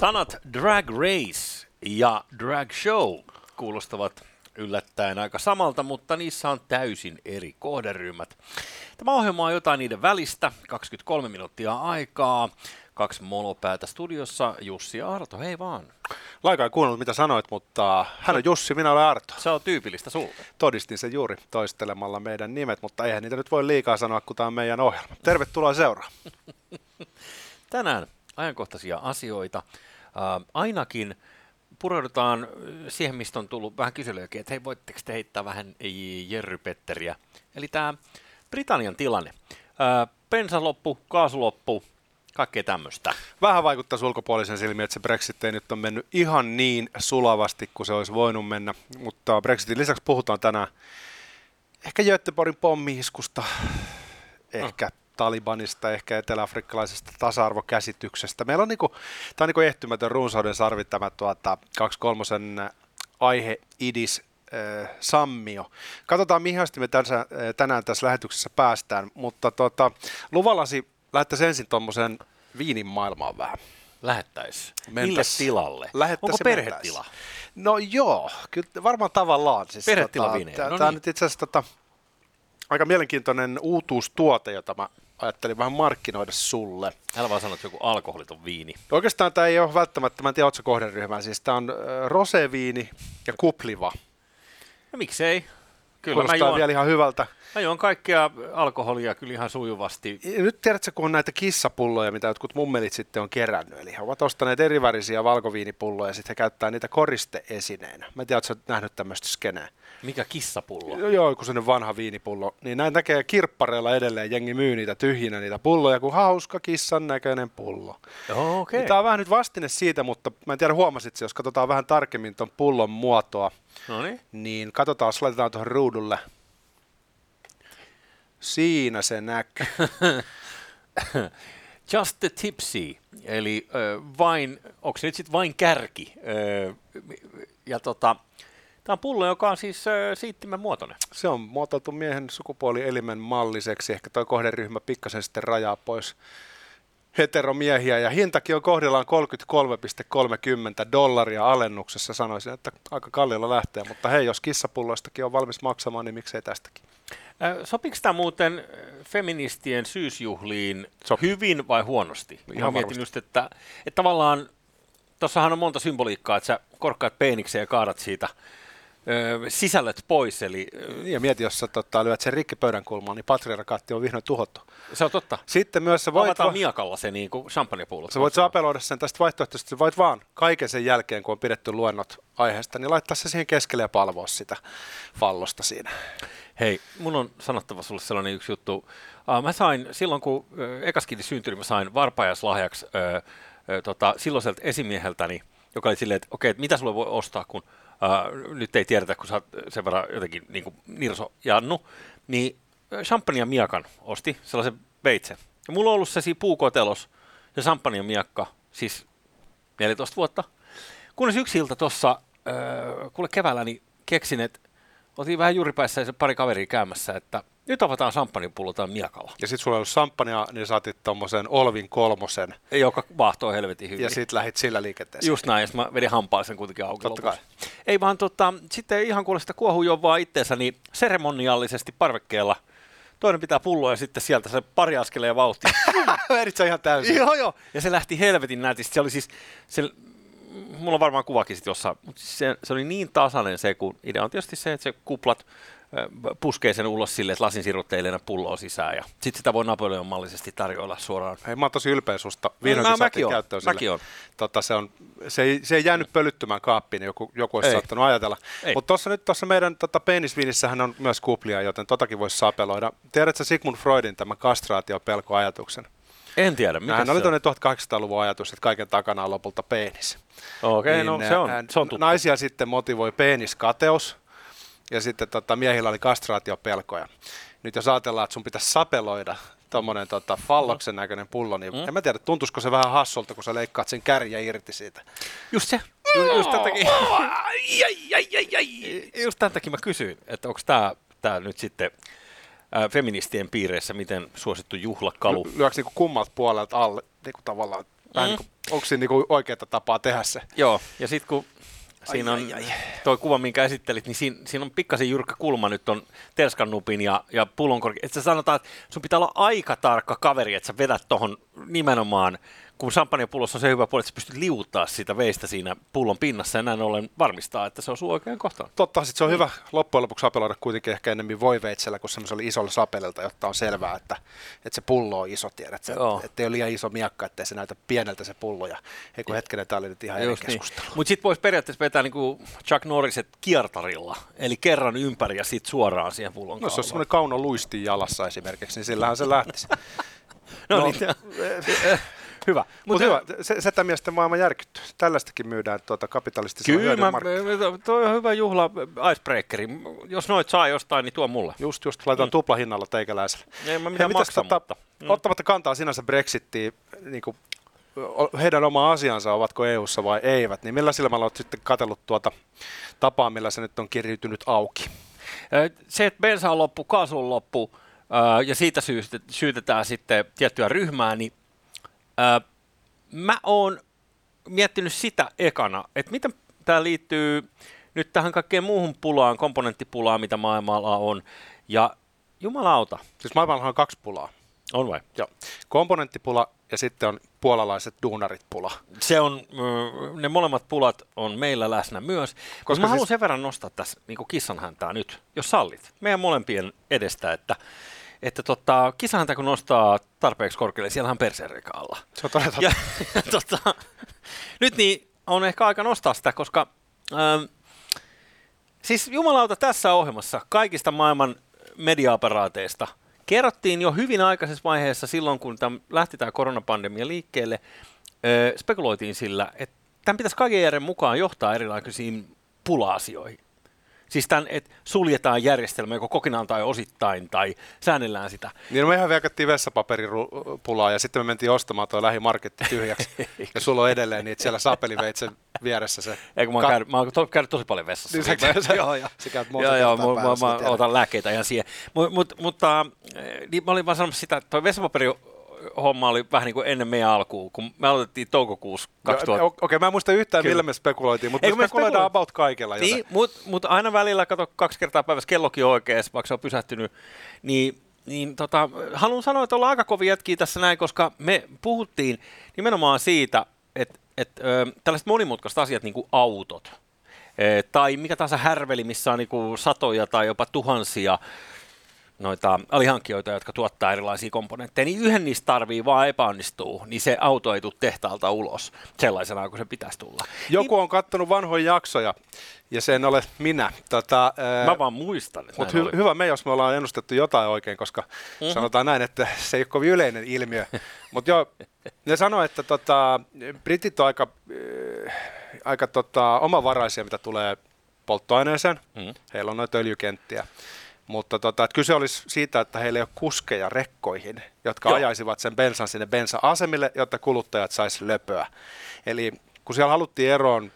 Sanat drag race ja drag show kuulostavat yllättäen aika samalta, mutta niissä on täysin eri kohderyhmät. Tämä ohjelma on jotain niiden välistä, 23 minuuttia aikaa, kaksi molopäätä studiossa, Jussi ja Arto, hei vaan. Laika ei kuunnellut mitä sanoit, mutta hän on Jussi, minä olen Arto. Se on tyypillistä sulle. Todistin se juuri toistelemalla meidän nimet, mutta eihän niitä nyt voi liikaa sanoa, kun tämä on meidän ohjelma. Tervetuloa seuraan. Tänään ajankohtaisia asioita. Äh, ainakin pureudutaan siihen, mistä on tullut vähän kyselyjäkin, että hei, voitteko te heittää vähän Jerry Petteriä. Eli tämä Britannian tilanne. Äh, bensa loppu, kaasu loppu, kaikkea tämmöistä. Vähän vaikuttaa ulkopuolisen silmiin, että se Brexit ei nyt ole mennyt ihan niin sulavasti kuin se olisi voinut mennä, mutta Brexitin lisäksi puhutaan tänään ehkä Göteborgin pommiiskusta, ehkä no. Talibanista, ehkä eteläafrikkalaisesta tasa-arvokäsityksestä. Meillä on niinku, tämä on niinku ehtymätön runsauden sarvi tämä tuota, 23 aihe idis äh, sammio. Katsotaan, mihin asti me tässä, äh, tänään tässä lähetyksessä päästään, mutta tota, luvallasi lähettäisiin ensin tuommoisen viinin maailmaan vähän. Lähettäisiin. Mille tilalle? Onko perhetila? No joo, kyllä varmaan tavallaan. Siis perhetila tota, viinejä. No Tämä niin. nyt itse asiassa tota, aika mielenkiintoinen uutuustuote, jota mä ajattelin vähän markkinoida sulle. Älä vaan sano, että joku alkoholiton viini. Oikeastaan tämä ei ole välttämättä, mä en tiedä, ootko kohderyhmää, siis tämä on roseviini ja kupliva. No miksei? Kyllä Kuulostaa mä juon, vielä ihan hyvältä. Mä juon kaikkea alkoholia kyllä ihan sujuvasti. Nyt tiedätkö, kun on näitä kissapulloja, mitä jotkut mummelit sitten on kerännyt. Eli he ovat ostaneet erivärisiä valkoviinipulloja ja sitten he käyttää niitä koristeesineenä. Mä en tiedä, oletko nähnyt tämmöistä skeneä. Mikä kissapullo? Joo, joo kun sellainen vanha viinipullo. Niin näin näkee kirppareilla edelleen, jengi myy niitä tyhjinä niitä pulloja, kuin hauska kissan näköinen pullo. Oh, okay. Niin Tämä on vähän nyt vastine siitä, mutta mä en tiedä huomasit jos katsotaan vähän tarkemmin tuon pullon muotoa. Noniin. Niin katsotaan, laitetaan tuohon ruudulle. Siinä se näkyy. Just the tipsy, eli äh, vain, onko se nyt sitten vain kärki? Äh, ja tota, Tämä on pullo, joka on siis äh, siittimen muotoinen. Se on muotoiltu miehen sukupuolielimen malliseksi. Ehkä tuo kohderyhmä pikkasen sitten rajaa pois heteromiehiä ja hintakin on kohdillaan 33,30 dollaria alennuksessa. Sanoisin, että aika kallilla lähtee, mutta hei, jos kissapulloistakin on valmis maksamaan, niin miksei tästäkin. Sopiiko tämä muuten feministien syysjuhliin Sopi. hyvin vai huonosti? Ihan mietin just, että, että tavallaan tuossahan on monta symboliikkaa, että sä korkkaat peenikseen ja kaadat siitä sisällöt pois. Eli, ja mieti, jos sä tota, lyöt sen rikkipöydän kulmaan, niin patriarkaatti on vihdoin tuhottu. Se on totta. Sitten myös sä voit... Avataan va- miakalla se niin kuin champagnepullo. Sä voit saapeloida sen tästä vaihtoehtoisesti, voit vaan kaiken sen jälkeen, kun on pidetty luennot aiheesta, niin laittaa se siihen keskelle ja palvoa sitä fallosta siinä. Hei, mun on sanottava sulle sellainen yksi juttu. Uh, mä sain, silloin kun uh, ekaskiti syntyi, mä sain varpaajaslahjaksi uh, uh, tota, silloiselta esimieheltäni, joka oli silleen, että okei, okay, mitä sulle voi ostaa, kun uh, nyt ei tiedetä, kun sä oot sen verran jotenkin niin kuin Nirso Jannu, niin champagne ja miakan osti, sellaisen veitsen. Ja mulla on ollut se siinä puukotelos ja champagne miakka, siis 14 vuotta. Kunnes yksi ilta tuossa, uh, kuule keväällä, niin keksin, että oltiin vähän juuripäissä ja se pari kaveria käymässä, että nyt avataan samppanipullo tai miakalla. Ja sitten sulla ei ollut samppania, niin saatit tuommoisen Olvin kolmosen. Joka vahtoo helvetin hyvin. Ja sitten lähit sillä liikenteeseen. Just näin, ja mä vedin hampaan sen kuitenkin auki Totta kai. Ei vaan tota, sitten ihan kuule sitä kuohujovaa itteensä, niin seremoniallisesti parvekkeella toinen pitää pulloa ja sitten sieltä se pari askeleen vauhti. Vedit sä ihan täysin? joo, joo. Ja se lähti helvetin nätisti. Se oli siis, se, mulla on varmaan kuvakin sitten jossain, mutta se, se oli niin tasainen se, kun idea on tietysti se, että se kuplat puskee sen ulos silleen, että lasin sirutteille pulloa sisään ja sitten sitä voi Napoleon-mallisesti tarjoilla suoraan. Hei, mä oon tosi ylpeä susta. Vihdoinkin no, mäkin on, mäkin on. Tota, se, on, se, ei, se ei jäänyt pölyttymään kaappiin, joku, joku olisi ei. saattanut ajatella. Mutta tuossa nyt tuossa meidän tota, penisviinissähän on myös kuplia, joten totakin voisi sapeloida. Tiedätkö Sigmund Freudin tämän kastraatiopelkoajatuksen? En tiedä. Mikä Hän oli tuonne 1800-luvun ajatus, että kaiken takana on lopulta penis. Okei, okay, no niin, no se on, se on tuttu. Naisia sitten motivoi peniskateus, ja sitten tota, miehillä oli kastraatiopelkoja. Nyt jos ajatellaan, että sun pitäisi sapeloida tuommoinen tota, falloksen näköinen pullo, niin mm. en mä tiedä, tuntuisiko se vähän hassulta, kun sä leikkaat sen kärjä irti siitä. Just se. Just, just tämän takia, just tämän takia mä kysyin, että onko tämä tää nyt sitten ää, feministien piireissä miten suosittu juhlakalu. Lyöks niinku kummalta puolelta alle niinku tavallaan Mm. niin kuin, onko siinä niin kuin oikeaa tapaa tehdä se? Joo, ja sitten kun siinä on ai, ai. toi kuva, minkä esittelit, niin siinä, siinä on pikkasen jyrkkä kulma nyt on Terskannupin ja, ja pullonkorki. Että sanotaan, että sun pitää olla aika tarkka kaveri, että sä vedät tohon nimenomaan, kun champagnepullossa on se hyvä puoli, että sä pystyt liuuttaa sitä veistä siinä pullon pinnassa ja näin ollen varmistaa, että se osuu oikein kohtaan. Totta, sit se on hyvä loppujen lopuksi sapeloida kuitenkin ehkä enemmän voiveitsellä kuin semmoisella isolla sapelelta, jotta on selvää, että, että se pullo on iso, tiedät sä, Joo. että ei ole liian iso miakka, ettei se näytä pieneltä se pullo. Ja ei kun hetkinen, tämä oli nyt ihan eri Just niin. keskustelu. Mutta sitten voisi periaatteessa vetää niin kuin Chuck Norriset kiertarilla, eli kerran ympäri ja sitten suoraan siihen pullon No se on kaulaan. semmoinen kauno luisti jalassa esimerkiksi, niin sillähän se lähtisi. No, No, niin, hyvä. Mutta hyvä, se, sitä miesten maailma järkyttyy. Tällaistakin myydään tuota kapitalistisella Kyllä, mä, toi on hyvä juhla icebreakeri. Jos noit saa jostain, niin tuo mulle. Just, just, laitetaan mm. tuplahinnalla teikäläiselle. Ei mä Hei, mitään mitäs maksa, tota, mutta... mm. Ottamatta kantaa sinänsä Brexittiin, niin kuin, heidän oma asiansa, ovatko EU-ssa vai eivät, niin millä silmällä olet sitten katsellut tuota tapaa, millä se nyt on kirjiytynyt auki? Se, että bensa on loppu, kaasu on loppu, ja siitä syytetään sitten tiettyä ryhmää, niin mä oon miettinyt sitä ekana, että miten tämä liittyy nyt tähän kaikkeen muuhun pulaan, komponenttipulaan, mitä maailmalla on, ja jumalauta, Siis maailmallahan on kaksi pulaa. on vai? Joo. Komponenttipula ja sitten on puolalaiset duunarit pula. Se on, ne molemmat pulat on meillä läsnä myös. Koska Koska mä siis- haluan sen verran nostaa tässä niin kissanhäntää nyt, jos sallit, meidän molempien edestä, että, että tota, kissanhäntä kun nostaa tarpeeksi korkealle, siellähän on persereika alla. Se on todella Ja, ja tota, nyt niin on ehkä aika nostaa sitä, koska ähm, siis jumalauta tässä ohjelmassa kaikista maailman mediaoperaateista kerrottiin jo hyvin aikaisessa vaiheessa silloin, kun tämän, lähti tämä koronapandemia liikkeelle, ö, spekuloitiin sillä, että tämän pitäisi kaiken järjen mukaan johtaa erilaisiin pula-asioihin. Siis tämän, että suljetaan järjestelmä joko kokonaan tai osittain tai säännellään sitä. Niin no mehän veikattiin vessapaperipulaa ja sitten me mentiin ostamaan tuo lähimarketti tyhjäksi. ja sulla on edelleen niitä siellä sapeliveitsen vieressä se. Eikö mä oon, Ka- käynyt, mä oon to, käynyt tosi paljon vessassa. Niin sä- sä- joo, joo. sä käyt joo, joo, mä, mä, mä otan lääkkeitä ihan siihen. Mut, mut, mutta eh, niin mä olin vaan sanomassa sitä, että toi vessapaperi homma oli vähän niin kuin ennen meidän alkuun, kun me aloitettiin toukokuussa Joo, 2000. Okei, okay, mä en muista yhtään, Kyllä. millä me spekuloitiin, mutta Eikö me spekuloidaan spekuloitu? about kaikella. joten- Niin, mutta mut aina välillä, kato kaksi kertaa päivässä, kellokin oikeassa, vaikka se on pysähtynyt, niin, niin tota, haluan sanoa, että ollaan aika kovin jätkiä tässä näin, koska me puhuttiin nimenomaan siitä, että, ö, tällaiset monimutkaiset asiat, niin kuin autot, eh, tai mikä tahansa härveli, missä on niin kuin satoja tai jopa tuhansia noita alihankkijoita, jotka tuottaa erilaisia komponentteja, niin yhden niistä tarvii vaan epäonnistuu, niin se auto ei tule tehtaalta ulos sellaisena kuin se pitäisi tulla. Joku on kattonut vanhoja jaksoja, ja se en ole minä. Tota, Niin, mä vaan muistan, Mutta hy- oli. hyvä me, jos me ollaan ennustettu jotain oikein, koska mm-hmm. sanotaan näin, että se ei ole kovin yleinen ilmiö. Mutta joo, ne sanoo, että tota, britit on aika, äh, aika tota, omavaraisia, mitä tulee polttoaineeseen. Mm. Heillä on noita öljykenttiä. Mutta tota, että kyse olisi siitä, että heillä ei ole kuskeja rekkoihin, jotka Joo. Ajaisivat sen bensan sinne bensa-asemille, jotta kuluttajat saisi löpöä. Eli kun siellä haluttiin eroon,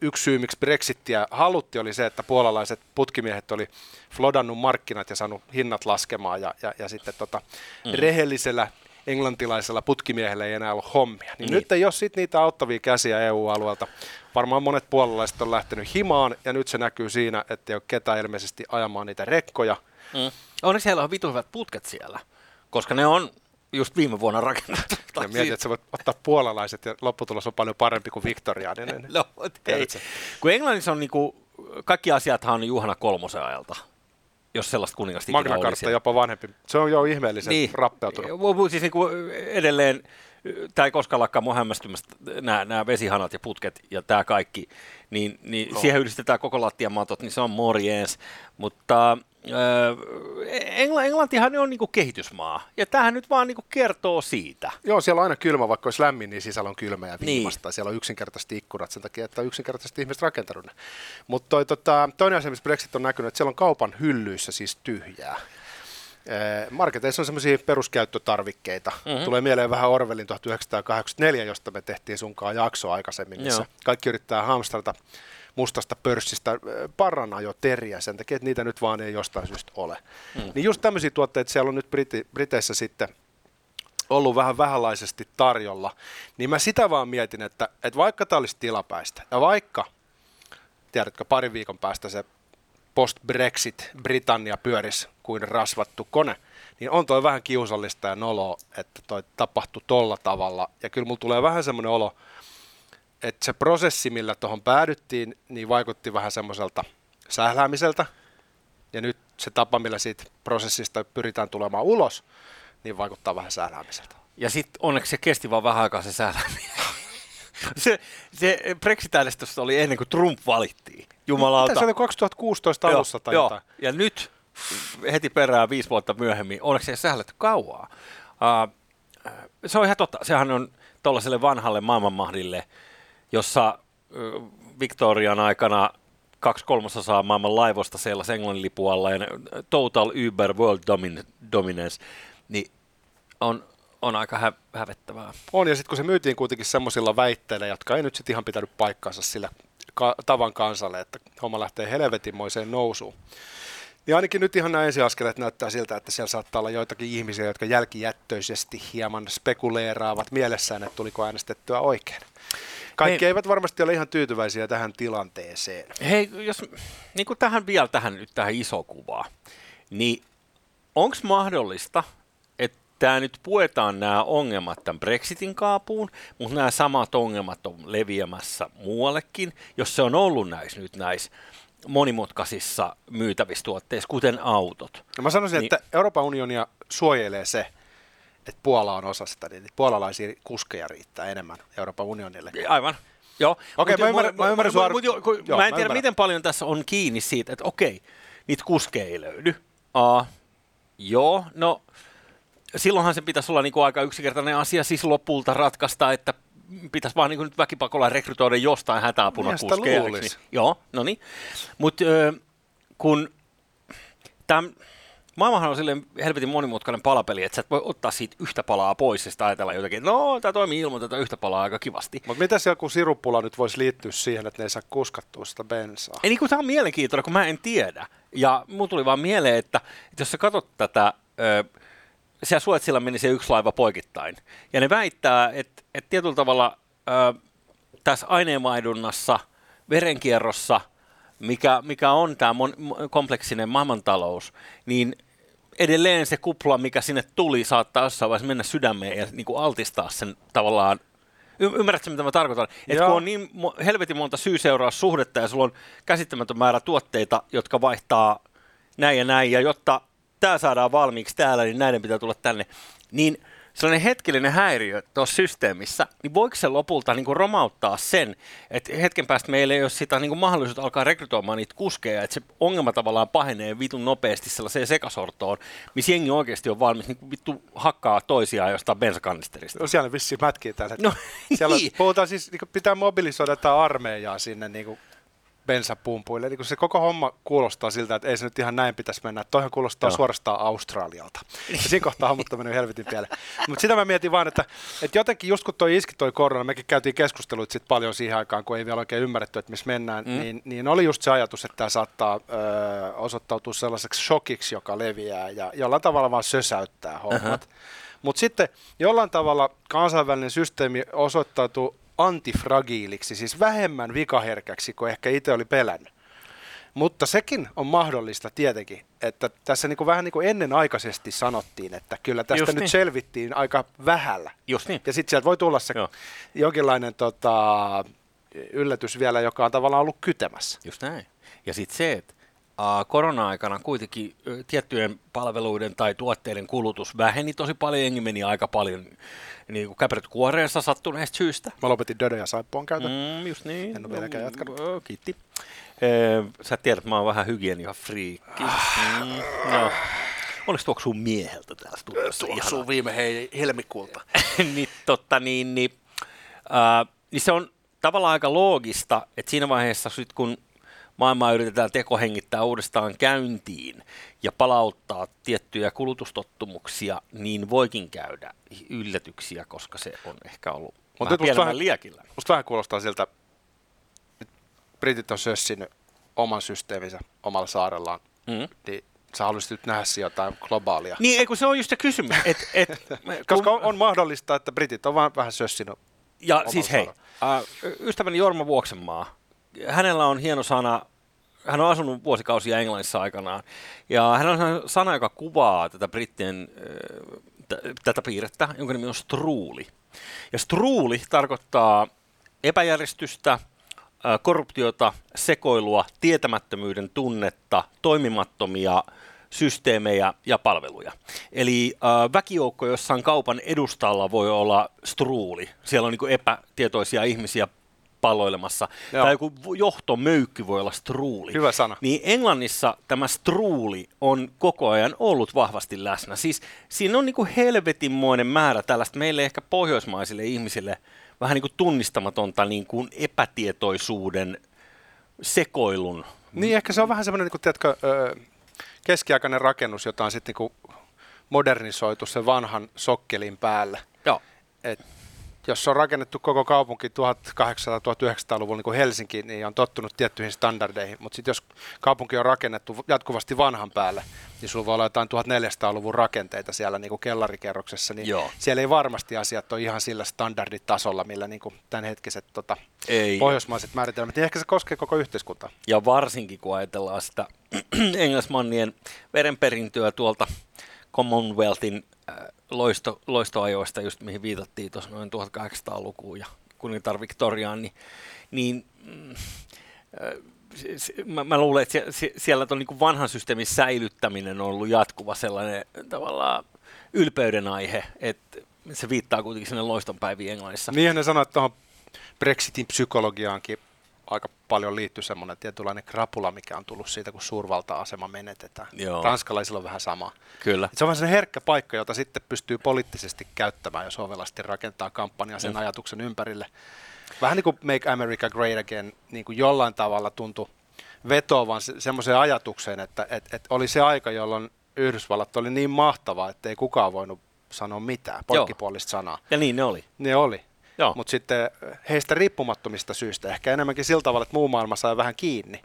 yksi syy, miksi Brexittiä haluttiin, oli se, että puolalaiset putkimiehet oli flodannut markkinat ja saanut hinnat laskemaan, ja, ja, ja sitten tota, mm. rehellisellä englantilaisella putkimiehellä ei enää ollut hommia. Niin, Niin. nyt ei ole sit niitä auttavia käsiä EU-alueelta. Varmaan monet puolalaiset on lähtenyt himaan, ja nyt se näkyy siinä, että ei ole ketään ilmeisesti ajamaan niitä rekkoja. Mm. Onneksi siellä on vitu hyvät putket siellä, koska ne on just viime vuonna rakennettu. Ja mietin, että sä voit ottaa puolalaiset, ja lopputulos on paljon parempi kuin viktoriaaninen. No, ei. Kun Englannissa on niinku, kaikki asiathan on Juhana kolmosen ajalta, jos sellaista kuningasta ikinä Magna oli Carta siellä. jopa vanhempi. Se on jo ihmeellisen niin. rappeutunut. Siis niinku edelleen, tämä ei koskaan lakkaa mua hämmästymästä, nämä, nämä vesihanat ja putket ja tämä kaikki, niin, niin no. siihen yhdistetään koko lattiamatot, niin se on morjens. Mutta Engl- Englantihan on niinku kehitysmaa, ja tämähän nyt vaan niinku kertoo siitä. Joo, siellä on aina kylmä, vaikka olisi lämmin, niin sisällä on kylmä ja Niin. viimasta. Niin. Siellä on yksinkertaisesti ikkunat sen takia, että on yksinkertaisesti ihmiset rakentanut ne. Mutta toi, tota, toinen asia, missä Brexit on näkynyt, että siellä on kaupan hyllyissä siis tyhjää. Eh, Marketeissa on semmoisia peruskäyttötarvikkeita. Mhm. Mm-hmm. Tulee mieleen vähän Orwellin 1984, josta me tehtiin sunkaan jakso aikaisemmin, missä Joo. kaikki yrittää hamstrata mustasta pörssistä äh, paranajoteriä sen takia, että niitä nyt vaan ei jostain syystä ole. Mm. Niin just tämmöisiä tuotteita siellä on nyt Briti, Briteissä sitten ollut vähän vähänlaisesti tarjolla, niin mä sitä vaan mietin, että, että vaikka tämä olisi tilapäistä, ja vaikka, tiedätkö, parin viikon päästä se post-Brexit Britannia pyörisi kuin rasvattu kone, niin on toi vähän kiusallista ja noloa, että toi tapahtui tolla tavalla. Ja kyllä mulla tulee vähän semmoinen olo, että se prosessi, millä tuohon päädyttiin, niin vaikutti vähän semmoiselta sähläämiseltä. Ja nyt se tapa, millä siitä prosessista pyritään tulemaan ulos, niin vaikuttaa vähän sähläämiseltä. Ja sitten onneksi se kesti vaan vähän aikaa se sählääminen. se, se Brexit-äänestys oli ennen kuin Trump valittiin. Jumalauta. Mitä se oli 2016 alussa tai joo, jotain? Ja nyt heti perään viisi vuotta myöhemmin, onneksi se sähletty kauaa. Uh, se on ihan totta. Sehän on tuollaiselle vanhalle maailmanmahdille, jossa Victorian aikana kaksi kolmasosaa maailman laivoista sellaisen englannin lipualla ja total Uber world domin, dominance, niin on, on aika hä- hävettävää. On, ja sitten kun se myytiin kuitenkin semmoisilla väitteillä, jotka ei nyt sitten ihan pitänyt paikkaansa sillä ka- tavan kansalle, että homma lähtee helvetinmoiseen nousuun. Niin ainakin nyt ihan nämä ensiaskeleet näyttää siltä, että siellä saattaa olla joitakin ihmisiä, jotka jälkijättöisesti hieman spekuleeraavat mielessään, että tuliko äänestettyä oikein. Kaikki Hei. eivät varmasti ole ihan tyytyväisiä tähän tilanteeseen. Hei, jos niin kuin tähän vielä tähän nyt tähän iso kuvaan, niin onko mahdollista, että tämä nyt puetaan nämä ongelmat tämän Brexitin kaapuun, mutta nämä samat ongelmat on leviämässä muuallekin, jos se on ollut näissä nyt näissä monimutkaisissa myytävissä tuotteissa, kuten autot. No mä sanoisin, niin, että Euroopan unionia suojelee se, että Puola on osa sitä, niin puolalaisia kuskeja riittää enemmän Euroopan unionille. Aivan. Joo. Okei, okay, mä ymmärrän, mä, ymmärrän mä, mut, jo, joo, mä en tiedä, miten paljon tässä on kiinni siitä, että okei, niitä kuskeja ei löydy. Uh, joo, no silloinhan se pitäisi olla niin kuin aika yksinkertainen asia siis lopulta ratkaista, että pitäisi vaan niin nyt väkipakolla rekrytoida jostain hätäapuna kuskejaksi. Niin, joo, no niin. Mutta kun tämä maailmahan on silleen helvetin monimutkainen palapeli, että sä et voi ottaa siitä yhtä palaa pois ja sitten ajatella jotenkin, no tämä toimii ilman tätä yhtä palaa aika kivasti. Mutta mitä siellä kun siruppula nyt voisi liittyä siihen, että ne ei saa kuskattua sitä bensaa? Ei niin kuin tämä on mielenkiintoinen, kun mä en tiedä. Ja mun tuli vaan mieleen, että, että jos sä katsot tätä, ö, siellä Suetsilla meni se yksi laiva poikittain. Ja ne väittää, että, että tietyllä tavalla ö, tässä aineenvaihdunnassa, verenkierrossa, mikä, mikä on tämä mon- kompleksinen maailmantalous, niin edelleen se kupla, mikä sinne tuli, saattaa jossain vaiheessa mennä sydämeen ja niin kuin altistaa sen tavallaan Y- ymmärrätkö, mitä mä tarkoitan? Että kun on niin mo- helvetin monta syy-seuraussuhdetta ja sulla on käsittämätön määrä tuotteita, jotka vaihtaa näin ja näin, ja jotta tämä saadaan valmiiksi täällä, niin näiden pitää tulla tänne, niin – sellainen hetkellinen häiriö tuossa systeemissä, niin voiko se lopulta niin kuin romauttaa sen, että hetken päästä meillä ei ole sitä niin kuin mahdollisuutta alkaa rekrytoimaan niitä kuskeja, että se ongelma tavallaan pahenee vitun nopeasti sellaiseen sekasortoon, missä jengi oikeasti on valmis niin vittu hakkaa toisiaan jostain bensakanisterista. No siellä vissiin mätkii tällä No, siellä niin. puhutaan siis, niin pitää mobilisoida tämä armeijaa sinne niin kuin bensapumpuille. Niin se koko homma kuulostaa siltä, että ei se nyt ihan näin pitäisi mennä. Toihan kuulostaa Joo. suorastaan Australialta. Ja siinä kohtaa hommat on mennyt helvetin pieleen. Mutta sitä mä mietin vaan, että, että jotenkin just kun toi iski toi korona, mekin käytiin keskusteluita sit paljon siihen aikaan, kun ei vielä oikein ymmärretty, että missä mennään, mm. niin, niin, oli just se ajatus, että tämä saattaa ö, osoittautua sellaiseksi shokiksi, joka leviää ja jollain tavalla vaan sösäyttää hommat. Uh-huh. Mutta sitten jollain tavalla kansainvälinen systeemi osoittautuu antifragiiliksi, siis vähemmän vikaherkäksi kuin ehkä itse oli pelännyt. Mutta sekin on mahdollista tietenkin, että tässä niin kuin vähän niin kuin ennenaikaisesti sanottiin, että kyllä tästä Just nyt niin. selvittiin aika vähällä. Just niin. Ja sitten sieltä voi tulla se Joo. jonkinlainen tota, yllätys vielä, joka on tavallaan ollut kytemässä. Just näin. Ja sitten se, että korona-aikana kuitenkin tiettyjen palveluiden tai tuotteiden kulutus väheni tosi paljon, jengi meni aika paljon niin kuin käperät kuoreensa sattuneesta syystä. Mä lopetin Dödö ja Saippuan käytön. Mm, just niin. En ole vieläkään jatkanut. Oh, kiitti. sä tiedät, että mä oon vähän hygienia-friikki. Mm, no. Oliko tuoksuu mieheltä täällä studiossa? Tuoksuu viime hei, helmikuulta. niin, totta, niin, niin, uh, niin se on tavallaan aika loogista, että siinä vaiheessa, sit kun maailmaa yritetään tekohengittää uudestaan käyntiin ja palauttaa tiettyjä kulutustottumuksia, niin voikin käydä yllätyksiä, koska se on ehkä ollut Mutta vähän vähän, liekillä. Musta vähän kuulostaa siltä, että britit on sössinyt oman systeeminsä omalla saarellaan, mm. niin sä haluaisit nyt nähdä jotain globaalia? Niin, ei kun se on just se kysymys. Et, et, Koska on, on mahdollista, että britit on vaan vähän sössinyt. Ja siis hei, äh, ystäväni Jorma Vuoksenmaa, hänellä on hieno sana, hän on asunut vuosikausia Englannissa aikanaan, ja hän on sana, joka kuvaa tätä brittien, äh, t- tätä piirrettä, jonka nimi on struuli. Ja struuli tarkoittaa epäjärjestystä, äh, korruptiota, sekoilua, tietämättömyyden tunnetta, toimimattomia systeemejä ja palveluja. Eli äh, väkijoukko jossain kaupan edustalla voi olla struuli. Siellä on niin epätietoisia ihmisiä palloilemassa. Joo. Tai joku johtomöykky voi olla struuli. Hyvä sana. Niin Englannissa tämä struuli on koko ajan ollut vahvasti läsnä. Siis siinä on niin kuin helvetinmoinen määrä tällaista meille ehkä pohjoismaisille ihmisille vähän niin kuin tunnistamatonta niin kuin epätietoisuuden sekoilun. Niin, ehkä se on vähän semmoinen, niin kuin, tiedätkö, keskiaikainen rakennus, jota on sitten niin modernisoitu sen vanhan sokkelin päälle. Joo. Et jos on rakennettu koko kaupunki 1800-1900-luvulla niin kuin Helsinki, niin on tottunut tiettyihin standardeihin. Mutta sitten jos kaupunki on rakennettu jatkuvasti vanhan päälle, niin sulla voi olla jotain 1400-luvun rakenteita siellä niin kuin kellarikerroksessa, niin Joo. siellä ei varmasti asiat ole ihan sillä standarditasolla, millä niin kuin tämänhetkiset tota, Ei. pohjoismaiset määritelmät. Niin ehkä se koskee koko yhteiskuntaa. Ja varsinkin kun ajatellaan sitä engelsmannien verenperintöä tuolta Commonwealthin äh, loisto, loistoajoista, just mihin viitattiin tuossa noin 1800-lukuun ja kuningatar Victoriaan, niin, niin mm, äh, mä, mä luulen, että sie, sie, siellä on niin vanhan systeemin säilyttäminen on ollut jatkuva sellainen tavallaan ylpeyden aihe, että se viittaa kuitenkin sinne loistonpäiviin Englannissa. Niinhän ne sanoo, että tuohon Brexitin psykologiaankin aika paljon liittyy semmoinen tietynlainen krapula, mikä on tullut siitä, kun suurvalta-asema menetetään. Joo. Ranskalaisilla on vähän sama. Kyllä. Et se on vähän sellainen herkkä paikka, jota sitten pystyy poliittisesti käyttämään, jos ovelasti rakentaa kampanjaa sen Mm. ajatuksen ympärille. Vähän niin kuin Make America Great Again niin kuin jollain tavalla tuntui vetoavan se, semmoiseen ajatukseen, että et, et oli se aika, jolloin Yhdysvallat oli niin mahtava, että ei kukaan voinut sanoa mitään, poikkipuolista sanaa. Ja niin ne oli. Ne oli. Mutta sitten heistä riippumattomista syistä, ehkä enemmänkin sillä tavalla, että muu maailma sai vähän kiinni,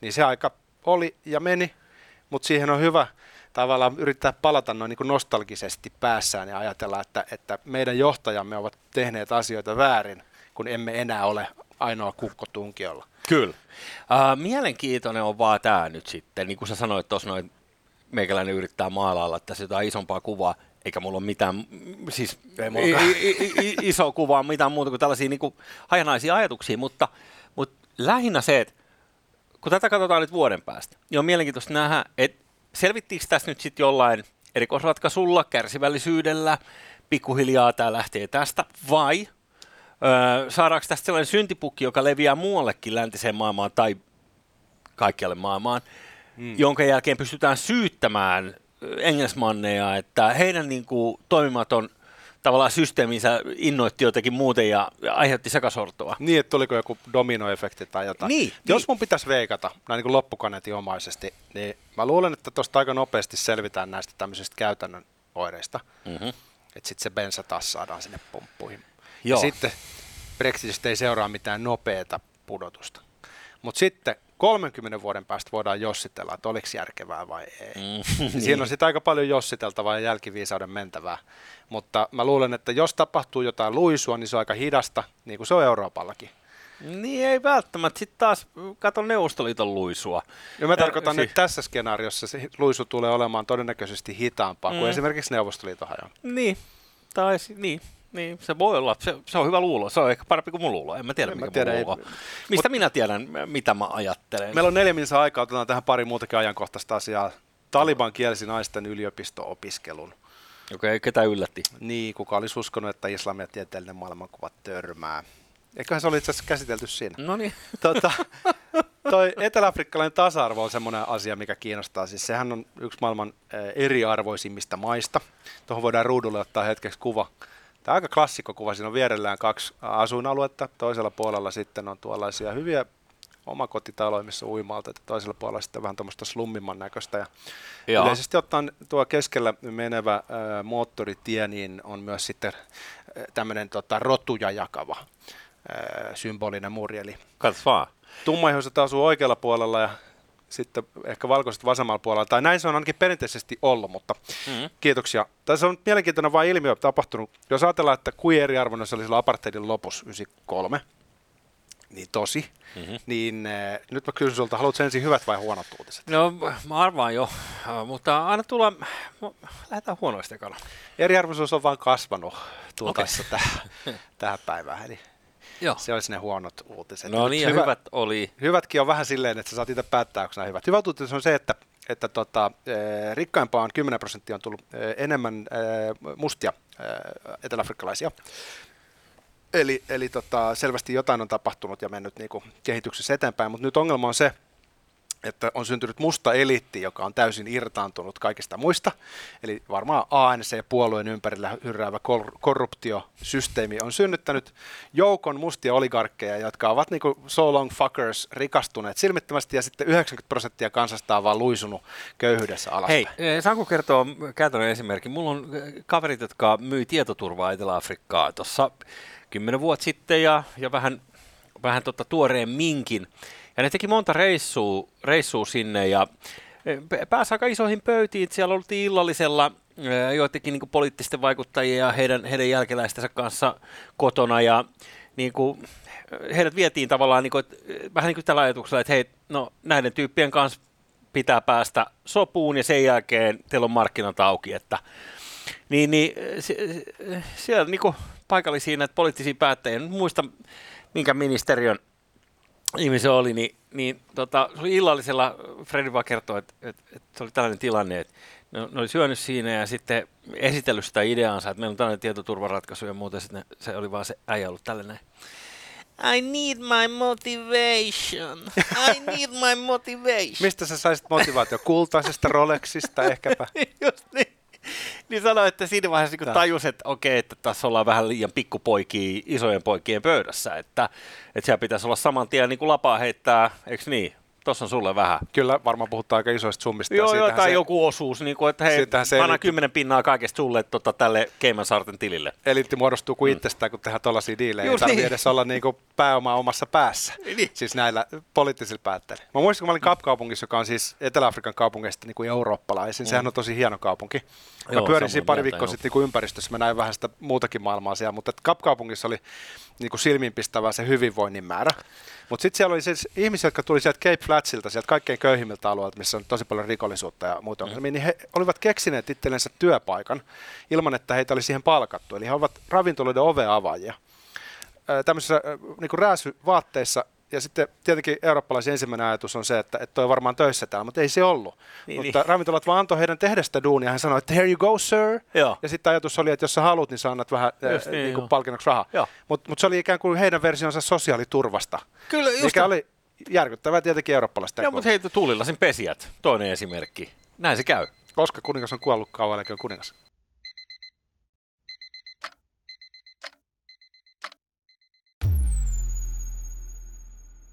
niin se aika oli ja meni, mutta siihen on hyvä tavallaan yrittää palata noin niin nostalgisesti päässään ja ajatella, että, että meidän johtajamme ovat tehneet asioita väärin, kun emme enää ole ainoa kukko tunkiolla. Kyllä. Uh, mielenkiintoinen on vaan tämä nyt sitten, niin kuin sä sanoit tuossa noin, meikäläinen yrittää maalailla tässä jotain isompaa kuvaa, eikä mulla ole mitään, siis Ei i, i, iso kuvaa, mitään muuta kuin tällaisia niin kuin hajanaisia ajatuksia, mutta, mutta lähinnä se, että kun tätä katsotaan nyt vuoden päästä, niin on mielenkiintoista nähdä, että selvittiinkö tässä nyt sitten jollain erikoisratkaisulla, kärsivällisyydellä, pikkuhiljaa tämä lähtee tästä, vai öö, saadaanko tästä sellainen syntipukki, joka leviää muuallekin läntiseen maailmaan tai kaikkialle maailmaan, mm. jonka jälkeen pystytään syyttämään engelsmanneja, että heidän niin kuin, toimimaton tavallaan systeeminsä innoitti jotenkin muuten ja aiheutti sekasortoa. Niin, että tuliko joku dominoefekti tai jotain. Niin, Jos niin. mun pitäisi veikata, näin niin kuin loppukaneetinomaisesti, niin mä luulen, että tuosta aika nopeasti selvitään näistä tämmöisistä käytännön oireista. Mm-hmm. Että sitten se bensa taas saadaan sinne pumppuihin. Joo. Ja sitten Brexitistä ei seuraa mitään nopeata pudotusta. Mutta sitten 30 vuoden päästä voidaan jossitella, että oliko järkevää vai ei. Mm, Mm, Siinä on sitten aika paljon jossiteltavaa ja jälkiviisauden mentävää. Mutta mä luulen, että jos tapahtuu jotain luisua, niin se on aika hidasta, niin kuin se on Euroopallakin. Niin ei välttämättä. Sitten taas kato Neuvostoliiton luisua. Ja mä tarkoitan, si- että tässä skenaariossa se luisu tulee olemaan todennäköisesti hitaampaa mm. kuin esimerkiksi Neuvostoliiton hajon. Niin, tai niin, niin, se voi olla. Se, se on hyvä luulo. Se on ehkä parempi kuin mun luulo. En mä tiedä, En mikä mä tiedä, mun ei- luulo. on. Mistä minä tiedän, mitä mä ajattelen? Meillä on neljä minuuttia aikaa, otetaan tähän pari muutakin ajankohtaista asiaa. Taliban kielsi naisten yliopisto-opiskelun. Okei, okay, ketä yllätti? Niin, kuka olisi uskonut, että islam ja tieteellinen maailmankuva törmää. Eiköhän se oli itse asiassa käsitelty siinä. No niin. tota, toi eteläafrikkalainen tasa-arvo on semmoinen asia, mikä kiinnostaa. Siis sehän on yksi maailman eh, eriarvoisimmista maista. Tuohon voidaan ruudulle ottaa hetkeksi kuva. Tämä on aika klassikko kuva. Siinä on vierellään kaksi asuinaluetta. Toisella puolella sitten on tuollaisia hyviä omakotitaloja, missä uimalta. Ja toisella puolella sitten vähän tuommoista slummimman näköistä. Ja Joo. Yleisesti ottaen tuo keskellä menevä ää, moottoritie niin on myös sitten tämmöinen tota, rotuja jakava ää, symbolinen muri. Eli Katso vaan. tummaihoiset asuu oikealla puolella ja sitten ehkä valkoiset vasemmalla puolella, tai näin se on ainakin perinteisesti ollut, mutta mm-hmm. kiitoksia. Tässä on mielenkiintoinen vain ilmiö tapahtunut. Jos ajatellaan, että kuin eriarvoinen se oli silloin apartheidin lopussa 93, niin tosi, mm-hmm. niin äh, nyt mä kysyn sulta, haluatko ensin hyvät vai huonot uutiset? No mä arvaan jo, mutta aina tulla, lähdetään huonoista ekana. Eriarvoisuus on vaan kasvanut tultaessa okay. tähän, tähän päivään, eli Joo. se olisi ne huonot uutiset. No niin, ja hyvä, hyvät oli. Hyvätkin on vähän silleen, että sä saat itse päättää, onko nämä hyvät. Hyvät uutiset on se, että, että tota, rikkaimpaa on 10 prosenttia on tullut enemmän mustia eteläafrikkalaisia. Eli, eli tota, selvästi jotain on tapahtunut ja mennyt niin kuin kehityksessä eteenpäin, mutta nyt ongelma on se, että on syntynyt musta eliitti, joka on täysin irtaantunut kaikista muista. Eli varmaan ANC-puolueen ympärillä hyrräävä kor- korruptiosysteemi on synnyttänyt joukon mustia oligarkkeja, jotka ovat niin kuin so long fuckers rikastuneet silmittömästi ja sitten 90 prosenttia kansasta on vaan luisunut köyhyydessä alas. Hei, eh, saanko kertoa käytännön esimerkin? Mulla on eh, kaverit, jotka myy tietoturvaa Etelä-Afrikkaa tuossa kymmenen vuotta sitten ja, ja vähän, vähän tota tuoreen minkin. Ja ne teki monta reissua, reissua sinne ja e, pääsi aika isoihin pöytiin. Siellä oltiin illallisella e, joidenkin niin poliittisten vaikuttajien ja heidän, heidän jälkeläistensä kanssa kotona ja niin kuin, heidät vietiin tavallaan niin kuin, vähän niin kuin tällä ajatuksella, että hei, no näiden tyyppien kanssa pitää päästä sopuun ja sen jälkeen teillä on markkinat auki, että niin, niin siellä niin kuin paikallisia näitä poliittisia päättäjiä, en muista minkä ministeriön ihmisen oli, niin, niin tota, se oli illallisella, Freddy vaan kertoi, että, että, että se oli tällainen tilanne, että ne, ne oli syönyt siinä ja sitten esitellyt sitä ideaansa, että meillä on tällainen tietoturvaratkaisu ja muuta, sitten ne, se oli vaan se äijä ollut tällainen. I need my motivation. I need my motivation. Mistä sä saisit motivaatio? Kultaisesta Rolexista ehkäpä? Just niin. Niin sanoi, että siinä vaiheessa kun tajus, että okei, että tässä ollaan vähän liian pikkupoikia isojen poikien pöydässä, että, että siellä pitäisi olla saman tien niin kuin lapaa heittää, eikö niin? Tuossa on sulle vähän. Kyllä, varmaan puhutaan aika isoista summista. Joo, joo tai se, joku osuus, niin kuin, että hei, se anna kymmenen pinnaa kaikesta sulle tota, tälle Caymansaarten tilille. Eliitti muodostuu kuin mm. itsestään, kun tehdään tuollaisia diilejä. Just Ei tarvitse niin. edes olla niin kuin pääoma omassa päässä, niin. siis näillä poliittisilla päättäjillä. Mä muistan, kun mä olin Kapkaupungissa, joka on siis Etelä-Afrikan kaupungeista niin kuin eurooppalaisin. Mm. Sehän on tosi hieno kaupunki. Mä Joo, pyörin siinä pari viikkoa sitten niin ympäristössä, mä näin vähän sitä muutakin maailmaa siellä, mutta Kapkaupungissa oli niin kuin silmiinpistävää se hyvinvoinnin määrä. Mutta sitten siellä oli siis ihmisiä, jotka tuli sieltä Cape Flatsilta, sieltä kaikkein köyhimmiltä alueilta, missä on tosi paljon rikollisuutta ja muuta ongelmia, mm. niin he olivat keksineet itsellensä työpaikan ilman, että heitä oli siihen palkattu. Eli he ovat ravintoloiden oveavaajia. Tämmöisissä niin rääsyvaatteissa ja sitten tietenkin eurooppalaisen ensimmäinen ajatus on se, että, että toi on varmaan töissä täällä, mutta ei se ollut. Niin, mutta niin. ravintolat vaan antoi heidän tehdä sitä duunia. Hän sanoi, että here you go, sir. Joo. Ja sitten ajatus oli, että jos sä haluat, niin sä annat vähän just niin, niin kuin palkinnoksi rahaa. Mutta mut se oli ikään kuin heidän versionsa sosiaaliturvasta. Kyllä, just mikä oli järkyttävää tietenkin eurooppalaista. Joo, mutta hei, tuulillasin pesijät, toinen esimerkki. Näin se käy. Koska kuningas on kuollut kauan, on kuningas.